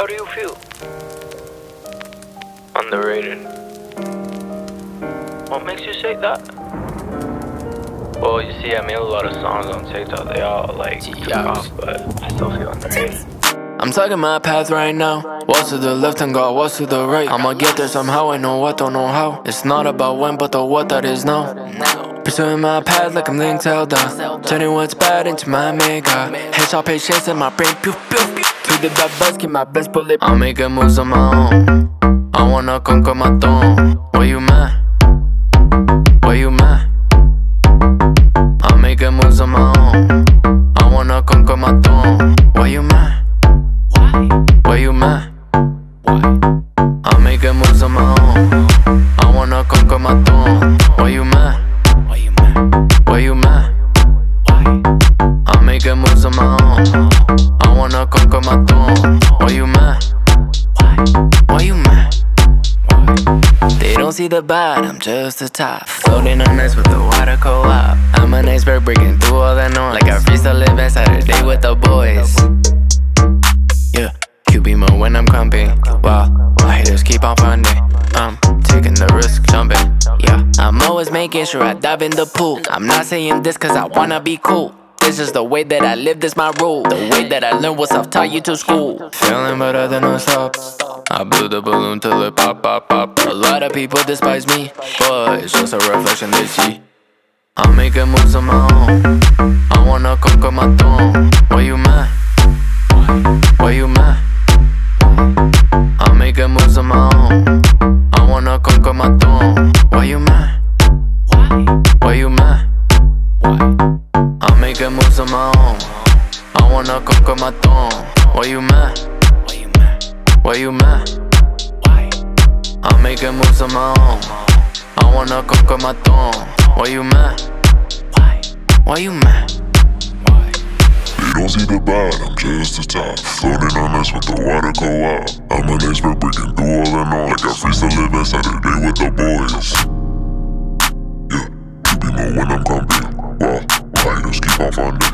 How do you feel? Underrated. What makes you say that? Well, you see, I made a lot of songs on TikTok. They all like took off, but I still feel underrated. I'm taking my path right now. Walks to the left and God walks to the right. I'ma get there somehow, I know what, don't know how. It's not about when, but the what that is now. Pursuing my path like I'm linked Zelda. Turning what's bad into my mega. Headshot patience in my brain, pew pew pew. My best bullet. I'm making moves on my own. I wanna conquer my throne. Where you mad? Where you mad? I'm making moves on my own. I wanna conquer my throne. Where you mad? Where you mad? Why? I'm making moves on my own. I wanna conquer my throne. Where you mad? Where you mad? Why? I'm making moves on my own. Wanna conquer my throne. Where you mad? Why Why you mad? They don't see the bottom, just the top. Floating on ice with the water co-op. I'm an iceberg breaking through all that noise. Like I freestyle live inside day with the boys. Yeah, QB mode when I'm crumping. Wow, my haters keep on funding. I'm taking the risk, jumping. Yeah, I'm always making sure I dive in the pool. I'm not saying this cause I wanna be cool. This is the way that I live, this my rule. The way that I learn was self-taught you to school. Feeling better than I stop. I blew the balloon till it pop, pop, pop. A lot of people despise me, but it's just a reflection they see. I'm making moves on my own. I wanna conquer my throne. Why you mad? Why you mad? I'm making moves on my own. I wanna conquer my throne. Why you mad? Why you mad? Moves on my own. I wanna conquer my throne. Why you mad? Why you mad? Why I'm making moves on my own. I wanna conquer my throne. Why you mad? Why Why you mad? Why? They don't see the I'm just the top. Floating on ice with the water go out. I'm an iceberg breaking through all the noise. Like I freestyle live inside a day with the boys. Yeah, you be more when I'm grumpy. Wow, haters keep on funding.